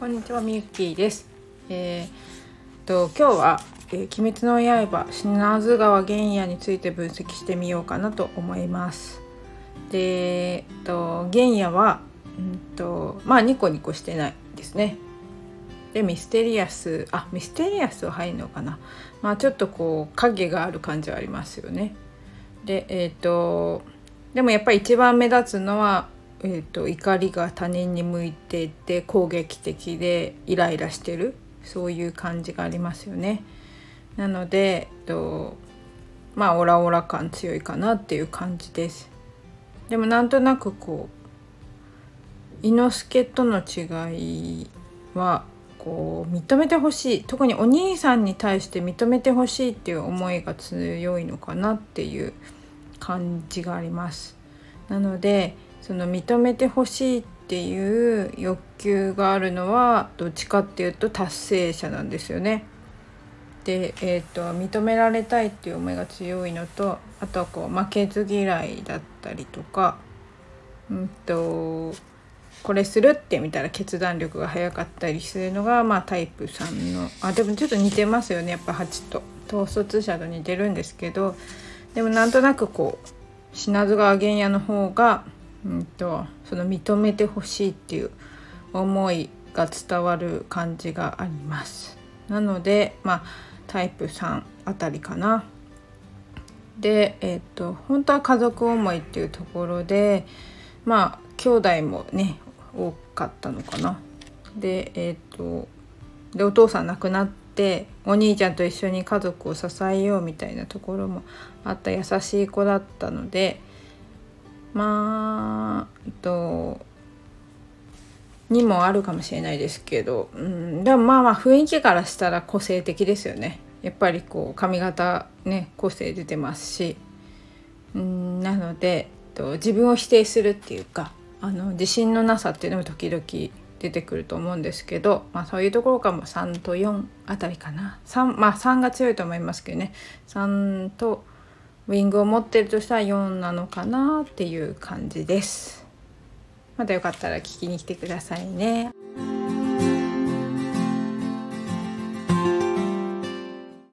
こんにちはみゆきーです。えー、と今日は、えー、鬼滅の刃品津川玄也について分析してみようかなと思います。で、えー、と玄也はうんとまあニコニコしてないですね。でミステリアスあミステリアスは入るのかな。まあちょっとこう影がある感じはありますよね。でえっ、とでもやっぱり一番目立つのはえーと、怒りが他人に向いていて攻撃的でイライラしてるそういう感じがありますよね。なので、えーと、まあオラオラ感強いかなっていう感じです。でもなんとなくこう伊之助との違いはこう認めてほしい特にお兄さんに対して認めてほしいっていう思いが強いのかなっていう感じがあります。なのでその認めてほしいっていう欲求があるのはどっちかっていうと達成者なんですよね。で、えーと、認められたいっていう思いが強いのとあとはこう負けず嫌いだったりとか、うんと、これするって見たら決断力が早かったりするのが、まあ、タイプ3のあでもちょっと似てますよねやっぱ8と統率者と似てるんですけどでもなんとなくこう品津川玄也の方がうんと、その認めてほしいっていう思いが伝わる感じがあります。なのでまあタイプ3あたりかな。でえっ、ー、と本当は家族思いっていうところでまあ兄弟もね多かったのかな。でえっ、ー、とでお父さん亡くなってお兄ちゃんと一緒に家族を支えようみたいなところもあった優しい子だったのでまあえっとにもあるかもしれないですけど、うん、でもまあまあ雰囲気からしたら個性的ですよね。やっぱりこう髪型ね個性出てますし、うん、なのでえっと自分を否定するっていうかあの自信のなさっていうのも時々出てくると思うんですけど、まあ、そういうところかも3と4あたりかな。3まあ3が強いと思いますけどね。3とウィングを持ってるとしたら4なのかなっていう感じです。またよかったら聞きに来てくださいね。